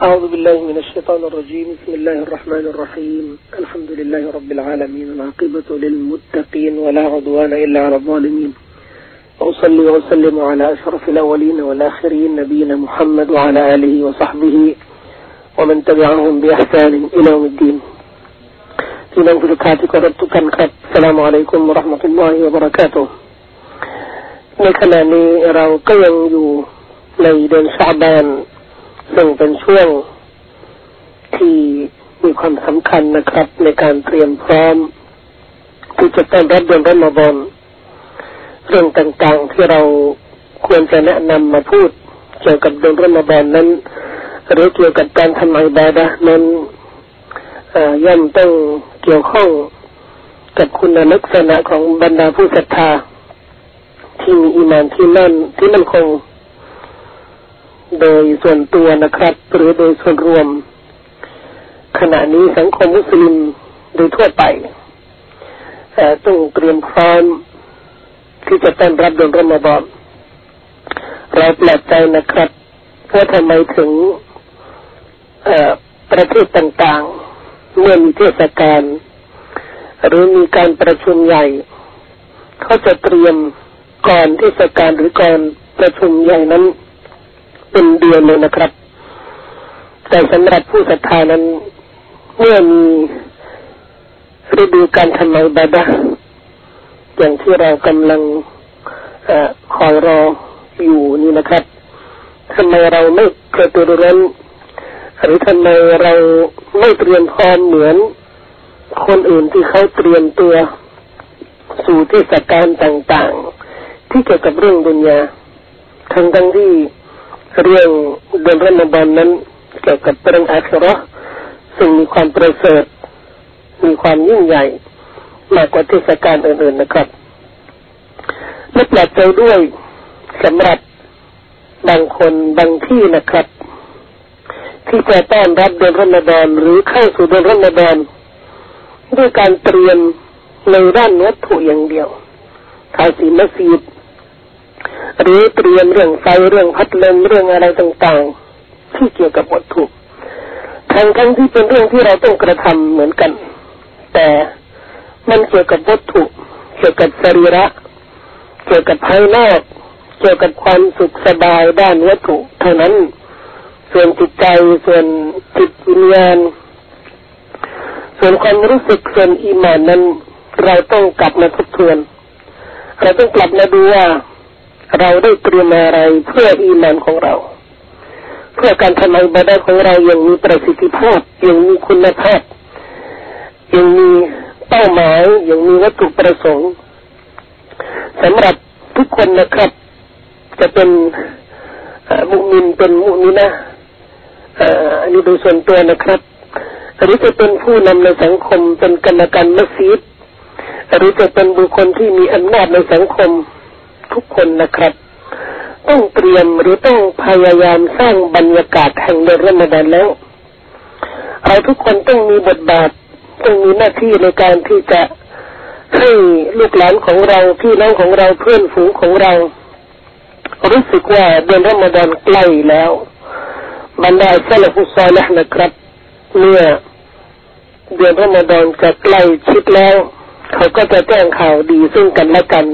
أعوذ بالله من الشيطان الرجيم بسم الله الرحمن الرحيم الحمد لله رب العالمين العاقبة للمتقين ولا عدوان إلا على الظالمين وأصلي وأسلم على أشرف الأولين والآخرين نبينا محمد وعلى آله وصحبه ومن تبعهم بإحسان إلى يوم الدين พี่น้องผู้ศึกษาที่เคารพทุกท่านครับสลามอะลัยกุมวะราะห์มะตุลลอฮิวะบะเราะกาตุฮ์ในขณะนี้เราก็ยังอยู่ในเดือนชาบาน ซึ่งเป็นช่วงที่มีความสำคัญนะครับ ในการเตรียมพร้อมที่จะต้อนรับเดือนรอมฎอนเรื่องต่างๆที่เราควรจะแนะนำมาพูดเกี่ยวกับเดือนรอมฎอนนั้น หรือเกี่ยวกับการทำอิบาดะนั้นย่อมต้องเกี่ยวข้องกับคุณลักษณะของบรรดาผู้ศรัทธาที่มีอิมานที่นั่นที่มั่นคง โดยส่วนตัวนะครับ หรือโดยส่วนรวม ขณะนี้สังคมมุสลิมโดยทั่วไปต้องเตรียมพร้อมที่จะต้อนรับเดือนรอมฎอนเราแปลกใจนะครับว่าทำไมถึงประเทศต่างๆ เมื่อมีเทศกาลหรือมีการประชุมใหญ่ เขาจะเตรียมก่อนเทศกาลหรือก่อนประชุมใหญ่นั้น เป็นเดือนเลยนะครับ แต่สำหรับผู้ศรัทธานั้นเมื่อมีฤดูการทำอิบาดะอย่างที่เรากำลังอคอยรออยู่นี่นะครับทำไมเราไม่กระตือรือร้นหรือทำไมเราไม่เตรียมพร้อมเหมือน คนอื่นที่เขาเตรียมตัวสู่เทศกาลต่าง ๆ ที่เกี่ยวกับเรื่องดุนยาทั้งทั้งที่ เรื่องเดือนรอมฎอนนั้นเกี่ยวกับเรื่องอาคราซึ่งมีความประเสริฐมีความยิ่งใหญ่มากกว่าเทศกาลอื่นๆนะครับและแปลกใจด้วยสำหรับบางคนบางที่นะครับ ที่จะต้อนรับเดือนรอมฎอนหรือเข้าสู่เดือนรอมฎอนด้วยการเตรียมในด้านวัตถุอย่างเดียวทาสีมัสยิด หรือเตรียมเรื่องไฟเรื่องพัดลมเรื่องอะไรต่างๆ ที่เกี่ยวกับวัตถุทั้งทั้งที่เป็นเรื่องที่เราต้องกระทำเหมือนกัน แต่มันเกี่ยวกับวัตถุ เกี่ยวกับสรีระ เกี่ยวกับภายนอกเกี่ยวกับความสุขสบายด้านวัตถุเท่านั้น ส่วนจิตใจส่วนจิตวิญญาณส่วนความรู้สึกส่วนอีมานนั้น เราต้องกลับมาทบทวน เราต้องกลับมาดูว่า เราได้เตรียมอะไรเพื่ออีมานของเรา เพื่อการทำอิบาดะของเราอย่างมีประสิทธิภาพอย่างมีคุณภาพอย่างมีเป้าหมายอย่างมีวัตถุประสงค์สำหรับทุกคนนะครับ จะเป็นมุมินเป็นมุมินะอันนี้โดยส่วนตัวนะครับหรือจะเป็นผู้นำในสังคมเป็นกรรมการมัสยิดหรือจะเป็นบุคคลที่มีอำนาจในสังคม ทุกคนนะครับ ต้องเตรียมหรือต้องพยายามสร้างบรรยากาศแห่งเดือนรอมฎอนแล้ว เราทุกคนต้องมีบทบาทต้องมีหน้าที่ในการที่จะให้ลูกหลานของเราพี่น้องของเราเพื่อนฝูงของเรา รู้สึกว่าเดือนรอมฎอนใกล้แล้วบรรดาซลฟุซอลนะครับเมื่อเดือนรอมฎอนจะใกล้ชิดแล้ว เขาก็จะแจ้งข่าวดีซึ่งกันและกัน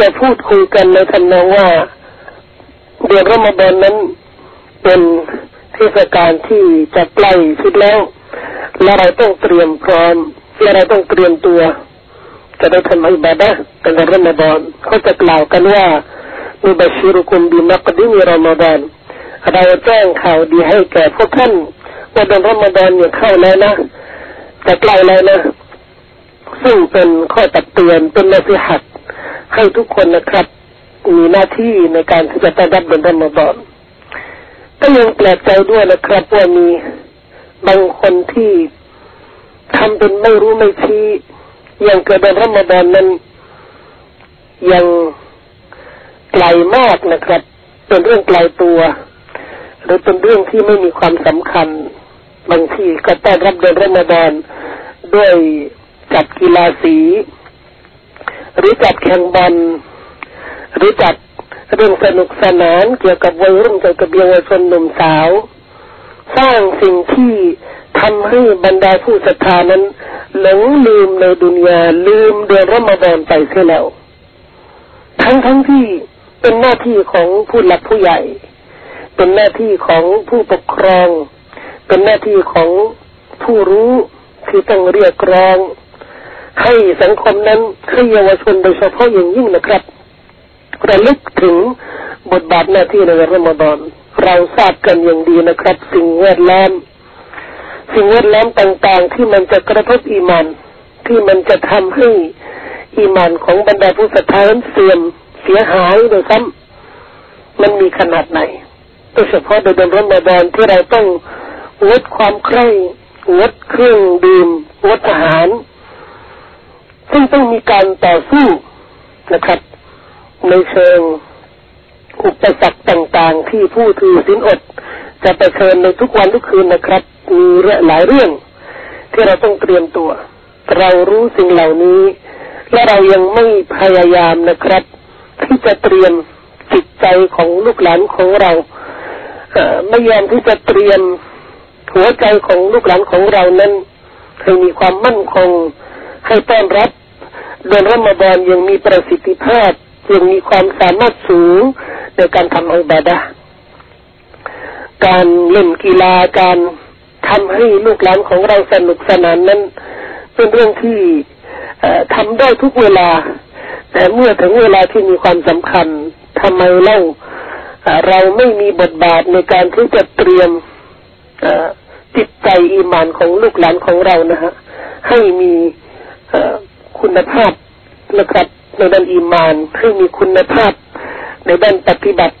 จะพูดคุยกันในทำนองว่า เดือนรอมฎอนนั้นเป็นเทศกาลที่จะใกล้ชิดแล้ว และเราต้องเตรียมพร้อมและเราต้องเตรียมตัว จะได้ทำอิบาดะกันในรอมฎอนเขาจะกล่าวกันว่าอุบัชิรุคุมบิมักดิมีรอมฎอนเราแจ้งข่าวดีให้แก่พวกท่านว่าเดือนรอมฎอนเนี่ยเข้าแล้วนะจะใกล้แล้วนะซึ่งเป็นข้อตักเตือนเป็นนสิหัด ให้ทุกคนนะครับ มีหน้าที่ในการที่จะต้อนรับเดือนรอมฎอนก็ยังแปลกใจด้วยนะครับว่ามีบางคนที่ทำเป็นไม่รู้ไม่ชี้อย่างเกิดเดือนรอมฎอนนั้นยังไกลมากนะครับ เป็นเรื่องไกลตัว หรือเป็นเรื่องที่ไม่มีความสำคัญ บางทีก็ต้อนรับเดือนรอมฎอนด้วยจัดกีฬาสี หรือจัดแข่งบอลหรือจัดเรื่องสนุกสนานเกี่ยวกับวัยรุ่นเกี่ยวกับเยาวชนหนุ่มสาวสิ่งที่ทำให้บรรดาผู้ศรัทธานั้น หลงลืมในดุนยาลืมเดือนรอมฎอนไปเสียแล้ว ทั้งทั้งที่เป็นหน้าที่ของผู้หลักผู้ใหญ่ เป็นหน้าที่ของผู้ปกครอง เป็นหน้าที่ของผู้รู้ที่ต้องเรียกร้อง ให้สังคมนั้นให้เยาวชนโดยเฉพาะอย่างยิ่งนะครับระลึกถึงบทบาทหน้าที่ในรอมฎอนเราทราบกันอย่างดีนะครับ สิ่งแวดล้อมสิ่งแวดล้อมต่างๆ ที่มันจะกระทบอีมานที่มันจะทำให้อีมานของบรรดาผู้ศรัทธาเสื่อมเสียหายโดยซ้ำมันมีขนาดไหนโดยเฉพาะในเดือนรอมฎอนที่เราต้องงดความใคร่งดเครื่องดื่มงดอาหาร ซึ่งต้องมีการต่อสู้นะครับ ในเชิงอุปสรรคต่างๆ ที่ผู้ถือสินอด จะไปเชิญในทุกวันทุกคืนนะครับมีหลายเรื่อง ที่เราต้องเตรียมตัว เรารู้สิ่งเหล่านี้ และเรายังไม่พยายามนะครับ ที่จะเตรียมจิตใจของลูกหลานของเราไม่ยอมที่จะเตรียมหัวใจของลูกหลานของเรานั้นให้มีความมั่นคงให้ต้อนรับ เดือนรอมฎอนยังมีประสิทธิภาพยังมีความสามารถสูงในการทำอิบาดะการเล่นกีฬาการทำให้ลูกหลานของเราสนุกสนานนั้น เป็นเรื่องที่ทำได้ทุกเวลา แต่เมื่อถึงเวลาที่มีความสำคัญทำไมเล่าเราไม่มีบทบาทในการที่จะเตรียมจิตใจอีมานของลูกหลานของเรานะฮะให้มี คุณภาพนะครับ ในด้านอีมานให้มีคุณภาพ ในด้านปฏิบัติ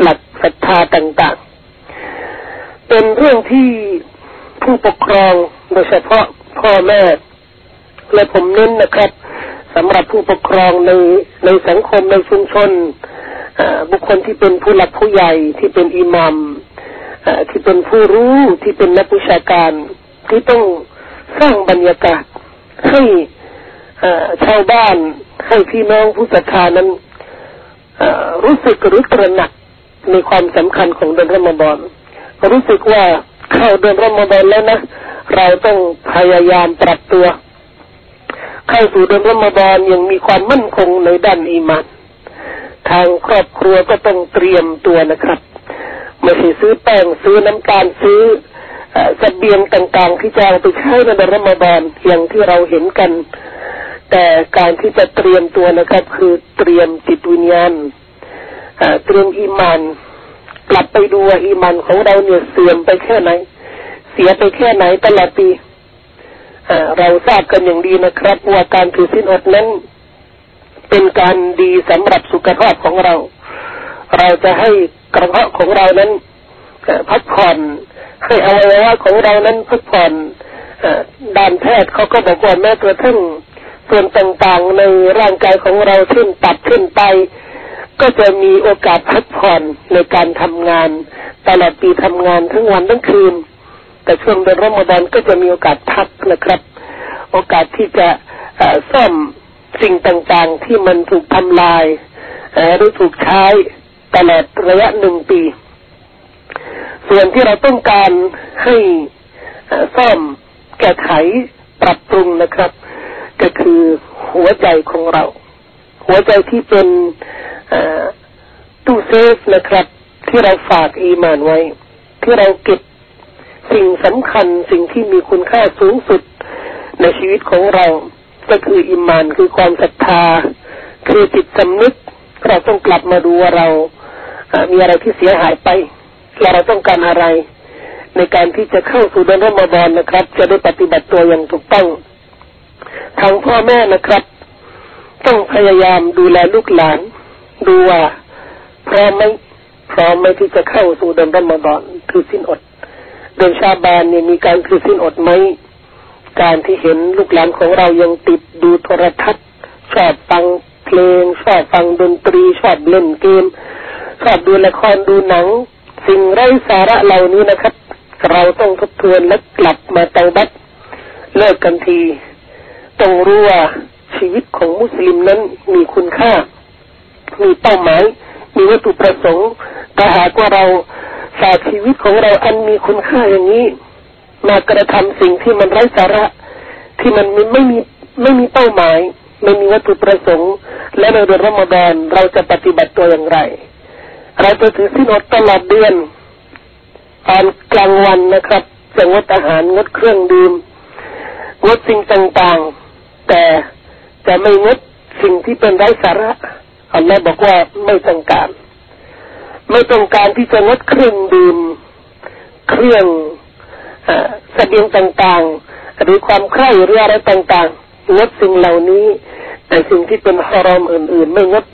หลักศรัทธาต่างๆ เป็นเรื่องที่ผู้ปกครองโดยเฉพาะพ่อแม่และผมเน้นนะครับสำหรับผู้ปกครองในในสังคมในชุมชนบุคคลที่เป็นผู้หลักผู้ใหญ่ที่เป็นอิหมัมที่เป็นผู้รู้ที่เป็นนักวิชาการ ที่ต้องสร้างบรรยากาศให้ ชาวบ้านให้พี่น้องผู้ศรัทธานั้นรู้สึกรือตระหนักในความสำคัญของเดือนรอมฎอนรู้สึกว่าเข้าเดือนรอมฎอนแล้วนะเราต้องพยายามปรับตัว เข้าสู่เดือนรอมฎอนยังมีความมั่นคงในด้านอีมานทางครอบครัวก็ต้องเตรียมตัวนะครับไม่ใช่ซื้อแป้งซื้อน้ำตาลซื้อสเสบียงต่างๆที่จะเอาไปใช้ในเดือนรอมฎอนอย่างที่เราเห็นกัน แต่การที่จะเตรียมตัวนะครับ คือเตรียมจิตวิญญาณเตรียมอีมานกลับไปดูว่าอีมานของเราเนี่ยเสื่อมไปแค่ไหน เสียไปแค่ไหนตลอดปีเราทราบกันอย่างดีนะครับว่าการถือสินอดนั้น เป็นการดีสำหรับสุขภาพของเรา เราจะให้กระเพาะของเรานั้นพักผ่อนให้อวัยวะของเรานั้นพักผ่อนด้านแพทย์เขาก็บอกว่าแม้กระทั่ง ส่วนต่างๆในร่างกายของเราขึ้นตัดขึ้นไป ก็จะมีโอกาสพักผ่อนในการทำงานตลอดปีทำงานทั้งวันทั้งคืน แต่ช่วงเดือนรอมฎอนก็จะมีโอกาสพักนะครับ โอกาสที่จะซ่อมสิ่งต่างๆที่มันถูกทำลายหรือถูกใช้ตลอดระยะหนึ่งปี ส่วนที่เราต้องการให้ซ่อมแก้ไขปรับปรุงนะครับ ก็คือหัวใจของเรา หัวใจที่เป็นตู้เซฟนะครับ ที่เราฝากอีมานไว้ ที่เราเก็บสิ่งสำคัญสิ่งที่มีคุณค่าสูงสุดในชีวิตของเรา ก็คืออิมานคือความศรัทธา คือจิตสำนึกเราต้องกลับมาดูว่าเรามีอะไรที่เสียหายไปเราต้องการอะไร ในการที่จะเข้าสู่เดือนรอมฎอนนะครับ จะได้ปฏิบัติตัวอย่างถูกต้อง ทางพ่อแม่นะครับ ต้องพยายามดูแลลูกหลาน ดูว่าพร้อมไหมพร้อมไหมที่จะเข้าสู่เดือนรอมฎอนคือสิ้นอดเดือนชาบานเนี่ยมีการคือสิ้นอดไหมการที่เห็นลูกหลานของเรายังติดดูโทรทัศน์ชอบฟังเพลงชอบฟังดนตรีชอบเล่นเกมชอบดูละครดูหนัง สิ่งไร้สาระเหล่านี้นะครับ เราต้องทบทวนและกลับมาเตาบัตเลิกกันที ต้องรู้ว่าชีวิตของมุสลิมนั้นมีคุณค่า มีเป้าหมาย มีวัตถุประสงค์แต่หากว่าเราฝากชีวิตของเราอันมีคุณค่าอย่างนี้ มากระทำสิ่งที่มันไร้สาระ ที่มันไม่มีไม่มีเป้าหมาย ไม่มีวัตถุประสงค์ และในเดือนรอมฎอนเราจะปฏิบัติตัวอย่างไร เราจะถือสินอดตลอดเดือนตอนกลางวันนะครับจะงดอาหารงดเครื่องดื่มงดสิ่งต่างๆ แต่จะไม่งดสิ่งที่เป็นไร้สาระอัลลอฮ์บอกว่าไม่ต้องการ ไม่ต้องการที่จะงดเครื่องดื่มเครื่องเสบียงต่างๆหรือความใคร่หรืออะไรต่างๆงดสิ่งเหล่านี้แต่สิ่งที่เป็นฮารอมอื่น ๆ ไม่งด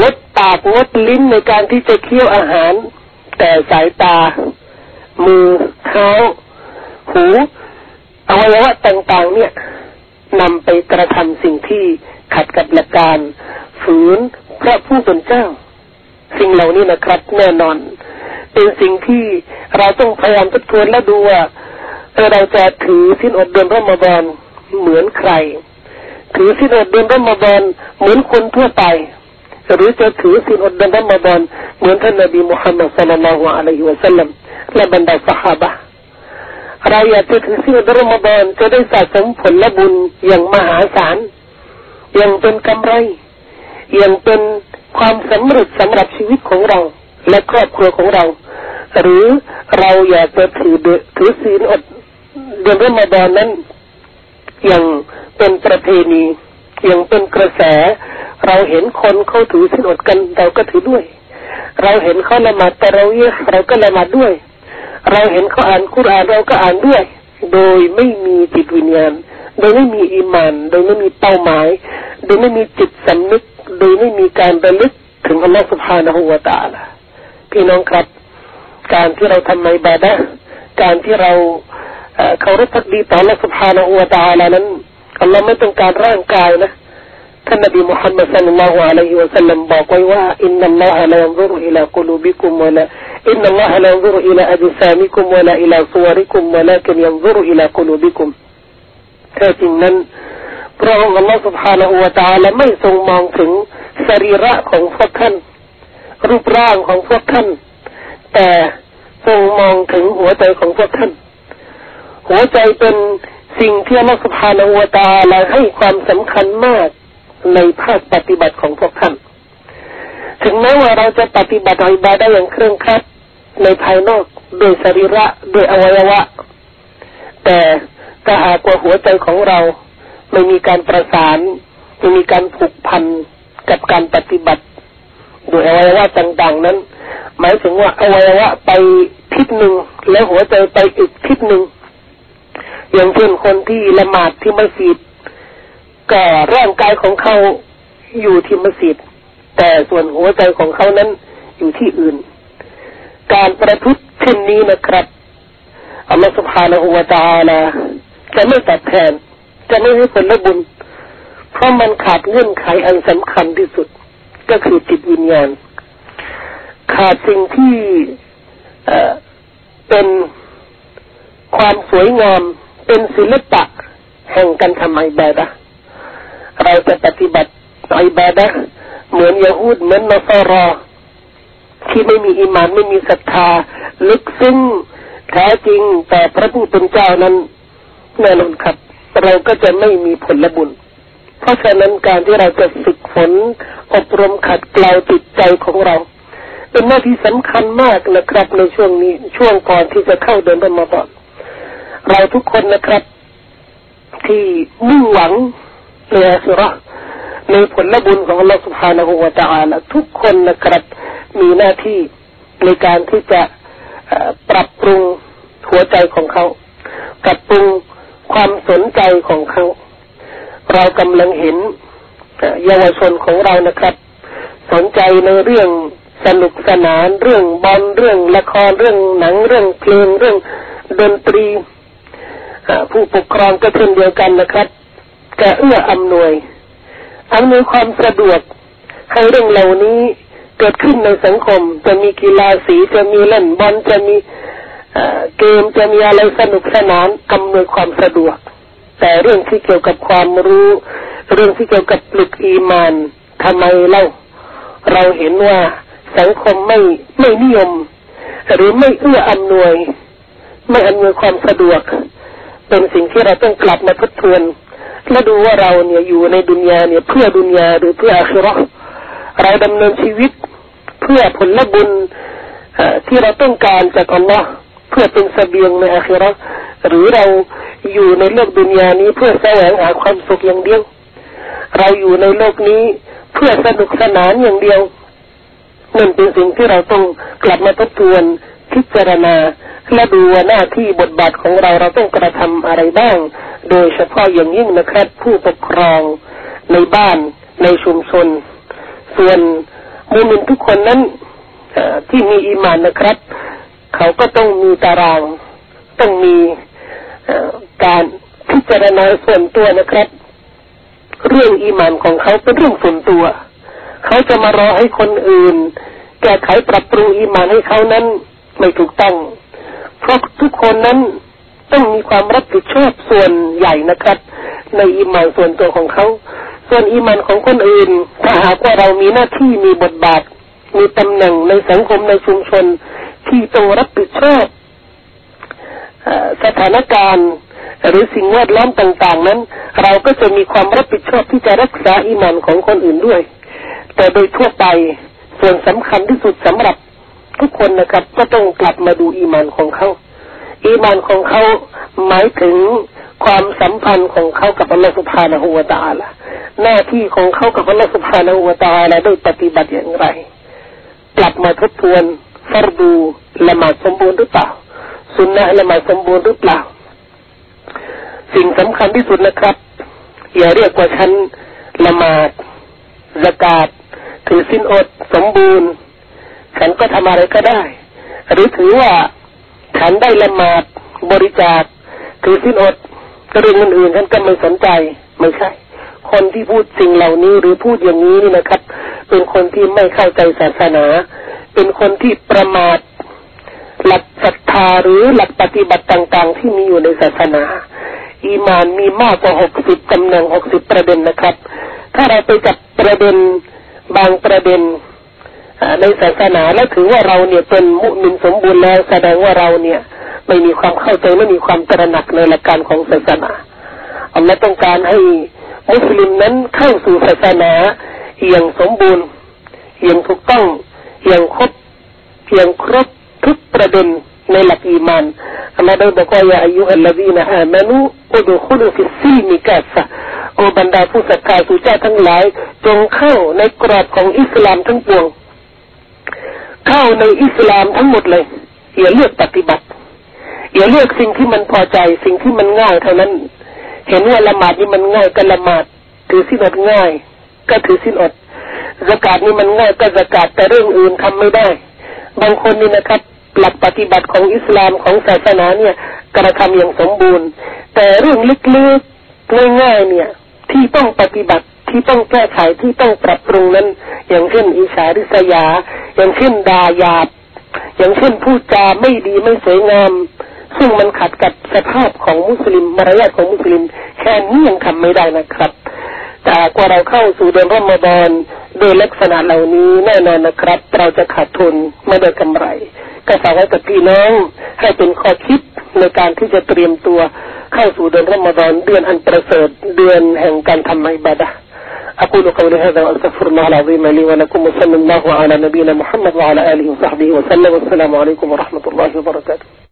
งดปากงดลิ้นในการที่จะเคี้ยวอาหาร แต่สายตา มือเท้าหู อวัยวะต่างๆ เนี่ยนำไปกระทำสิ่งที่ขัดกับหลักการฝืนพระผู้เป็นเจ้า สิ่งเหล่านี้นะครับ แน่นอน เป็นสิ่งที่เราต้องพยายามทบทวนและดูว่าเราจะถือสิ้นอดเดือนรอมฎอนเหมือนใคร ถือสิ้นอดเดือนรอมฎอนเหมือนคนทั่วไปหรือจะถือสิ้นอดเดือนรอมฎอนเหมือนท่านนบีมุฮัมมัดสุลลัลลอฮุอะลัยฮิวะสัลลัมและบรรดาสหาย เราอยากจะถือศีลรอมฎอนจะได้สะสมผลละบุญอย่างมหาศาลอย่างเป็นกำไร อย่างเป็นความสำเร็จสำหรับชีวิตของเรา และครอบครัวของเรา หรือเราอยากจะถือถือศีลอดเดือนรอมฎอนนั้นอย่างเป็นประเพณีอย่างเป็นกระแส เราเห็นคนเขาถือศีลอดกันเราก็ถือด้วย เราเห็นเขาละหมาดแต่เราเยะเราก็ละหมาดด้วย เราเห็นเขาอ่านคุรานเราก็อ่านด้วย โดยไม่มีจิตวิญญาณ โดยไม่มีอิมาน โดยไม่มีเป้าหมาย โดยไม่มีจิตสำนึก โดยไม่มีการระลึกถึงอัลลอฮฺสุบฮานะฮูวาตาละพี่น้องครับ การที่เราทำไมบาดะการที่เราเคารพพักดีต่ออัลลอฮฺสุบฮานะฮูวาตาละนั้นอัลลอฮ์ไม่ต้องการร่างกายนะ ท่านนบีมุฮัมมัดสัลลัลลอฮุอะลัยฮิวะสัลลัมบอกไว้ว่าอินนัลลอฮะลายันซุรุอิลากลูบิกุมวะลาอินนัลลอฮะลายันซุรุอิลาอัจซามิกุมวะลาอิลาซุวริกุมวะลาคินยันซุรุอิลากลูบิกุมแท้จริงนั้นพระองค์อัลลอฮฺ سبحانه และ تعالى ไม่ทรงมองถึงสรีระของพวกท่านรูปร่างของพวกท่านแต่ทรงมองถึงหัวใจของพวกท่านหัวใจเป็นสิ่งที่อัลลอฮฺ سبحانه และ تعالى ให้ความสำคัญมาก ในภาคปฏิบัติของพวกท่าน ถึงแม้ว่าเราจะปฏิบัติอิบาได้อย่างเคร่งครัดในภายนอกโดยสรีระโดยอวัยวะ แต่ถ้าหากว่าหัวใจของเราไม่มีการประสานไม่มีการผูกพันกับการปฏิบัติ โดยอวัยวะต่างๆนั้น หมายถึงว่าอวัยวะไปทิศหนึ่งแล้วหัวใจไปอีกทิศหนึ่งอย่างเช่นคนที่ละหมาดที่มัสยิด ก็ร่างกายของเขาอยู่ที่มัสยิดแต่ส่วนหัวใจของเขานั้นอยู่ที่อื่น การประพฤติเช่นนี้นะครับอัลลอฮฺสุบฮานะฮูวะตาลาจะไม่ตอบแทน จะไม่ให้ผลบุญ เพราะมันขาดเงื่อนไขอันสำคัญที่สุด ก็คือจิตวิญญาณ ขาดสิ่งที่เป็นความสวยงาม เป็นศิลปะ แห่งการทำไมแบบนะ เราจะปฏิบัติอิบาดะเหมือนยาฮูดเหมือนนอสรอที่ไม่มีอิมานไม่มีศรัทธา ลึกซึ้งแท้จริงแต่พระผู้เป็นเจ้านั้นแน่นอนครับ เราก็จะไม่มีผลบุญ เพราะฉะนั้นการที่เราจะฝึกฝน อบรมขัดเกลาจิตใจของเรา เป็นหน้าที่สำคัญมากนะครับ ในช่วงนี้ช่วงก่อนที่จะเข้าเดินรอมฎอนเราทุกคนนะครับ ที่มุ่งหวัง ในอาสุราในผลบุญของอัลลอฮฺสุภาณาหูวะตาอาลทุกคนนะครับมีหน้าที่ในการที่จะปรับปรุงหัวใจของเขา ปรับปรุงความสนใจของเขา เรากำลังเห็นเยาวชนของเรานะครับ สนใจในเรื่องสนุกสนาน เรื่องบอลเรื่องละครเรื่องหนังเรื่องเพลงเรื่องดนตรีผู้ปกครองก็เช่นเดียวกันนะครับ จะเอื้ออำนวยอำนวยความสะดวกให้เรื่องเหล่านี้เกิดขึ้นในสังคม จะมีกีฬาสีจะมีเล่นบอลจะมีเกมจะมีอะไรสนุกสนานอำนวยความสะดวก แต่เรื่องที่เกี่ยวกับความรู้ เรื่องที่เกี่ยวกับปลึกอีมานทำไมเล่าเราเห็นว่าสังคมไม่ไม่นิยม หรือไม่เอื้ออำนวย ไม่อำนวยความสะดวก เป็นสิ่งที่เราต้องกลับมาทบทวน และดูว่าเราเนี่ยอยู่ในดุนยาเนี่ยเพื่อดุนยาหรือเพื่ออาคิรอเราดำเนินชีวิตเพื่อผลบุญที่เราต้องการจากอัลลอฮ์เพื่อเป็นสเสบียงในอาคิรอหรือเราอยู่ในโลกดุนยานี้เพื่อแสวงหาความสุขอย่างเดียว เราอยู่ในโลกนี้เพื่อสนุกสนานอย่างเดียวนั่นเป็นสิ่งที่เราต้องกลับมาทบทวนพิจารณา และดูว่าหน้าที่บทบาทของเราเราต้องกระทำอะไรบ้าง โดยเฉพาะอย่างยิ่งนะครับผู้ปกครองในบ้านในชุมชน ส่วนมุมินทุกคนนั้นที่มีอีมานนะครับ เขาก็ต้องมีตาราง ต้องมีการพิจารณาส่วนตัวนะครับ เรื่องอีมานของเขาเป็นเรื่องส่วนตัว เขาจะมารอให้คนอื่น แก้ไขปรับปรุงอีมานให้เขานั้นไม่ถูกต้อง เพราะทุกคนนั้นต้องมีความรับผิดชอบส่วนใหญ่นะครับ ในอิมานส่วนตัวของเขา ส่วนอิมานของคนอื่นถ้าหากว่าเรามีหน้าที่มีบทบาท มีตำแหน่งในสังคมในชุมชน ที่ต้องรับผิดชอบสถานการณ์หรือสิ่งแวดล้อมต่าง ๆ นั้น เราก็จะมีความรับผิดชอบที่จะรักษาอิมานของคนอื่นด้วย แต่โดยทั่วไปส่วนสำคัญที่สุดสำหรับ ทุกคนนะครับ ก็ต้องกลับมาดูอีมานของเขาอีมานของเขาหมายถึงความสัมพันธ์ของเขากับอัลลอฮฺสุบฮานะฮูวาตาละหน้าที่ของเขากับอัลลอฮฺสุบฮานะฮูวาตาละได้ปฏิบัติอย่างไร กลับมาทบทวนฟารดูละหมาดสมบูรณ์หรือเปล่าสุนนะละหมาดสมบูรณ์หรือเปล่า สิ่งสำคัญที่สุดนะครับ อย่าเรียกว่าฉันละหมาดสกาดถือสินอดสมบูรณ์ ฉันก็ทำอะไรก็ได้ หรือถือว่าฉันได้ละหมาดบริจาคถือสิ้นอดเรื่องอื่นๆฉันก็ไม่สนใจไม่ใช่ คนที่พูดสิ่งเหล่านี้หรือพูดอย่างนี้นี่นะครับ เป็นคนที่ไม่เข้าใจศาสนา เป็นคนที่ประมาทหลักศรัทธาหรือหลักปฏิบัติต่าง ๆ ที่มีอยู่ในศาสนาอีมานมีมากกว่าหกสิบตำแหน่งหกสิบประเด็นนะครับ ถ้าเราไปจับประเด็นบางประเด็น ในศาสนาและถือว่าเราเนี่ยเป็นมุมินสมบูรณ์แล้วแสดงว่าเราเนี่ย ไม่มีความเข้าใจไม่มีความตระหนักในหลักการของศาสนาอัลลอฮ์ต้องการให้มุสลิมนั้นเข้าสู่ศาสนาอย่างสมบูรณ์อย่างถูกต้องอย่างครบอย่างครบทุกประเด็นในหลักอีมานอัลลอฮ์ได้บอกว่าيا أيها الذين آمنوا ادخلوا في السلم كافةโอบรรดาผู้ศรัทธาสู่เจ้าทั้งหลาย จงเข้าในกรอบของอิสลามทั้งปวง เข้าในอิสลามทั้งหมดเลย อย่าเลือกปฏิบัติ อย่าเลือกสิ่งที่มันพอใจ สิ่งที่มันง่ายเท่านั้น เห็นว่าละหมาดนี่มันง่ายก็ละหมาด ถือสินอดง่าย ก็ถือสินอดสกาดนี่มันง่ายก็สกาดแต่เรื่องอื่นทำไม่ได้ บางคนนี่นะครับ หลักปฏิบัติของอิสลามของศาสนาเนี่ยกระทำอย่างสมบูรณ์ แต่เรื่องลึกๆง่ายๆเนี่ย ที่ต้องปฏิบัติที่ต้องแก้ไขที่ต้องปรับปรุงนั้น อย่างเช่นอิสาริษยา อย่างเช่นดาหยาบ อย่างเช่นพูดจาไม่ดีไม่สวยงาม ซึ่งมันขัดกับสภาพของมุสลิมมารยาทของมุสลิม แค่นี้ยังทำไม่ได้นะครับ แต่กว่าเราเข้าสู่เดือนรอมฎอนโดยลักษณะเหล่านี้แน่นอนนะครับ เราจะขาดทุนไม่ได้กำไรก็ฝากไว้กับพี่น้องให้เป็นข้อคิดในการที่จะเตรียมตัวเข้าสู่เดือนรอมฎอนเดือนอันประเสริฐเดือนแห่งการทำอิบาดะ أقول قولي هذا وأستغفر الله العظيم لي ولكم وصلى الله على نبينا محمد وعلى آله وصحبه وسلم. والسلام عليكم ورحمة الله وبركاته.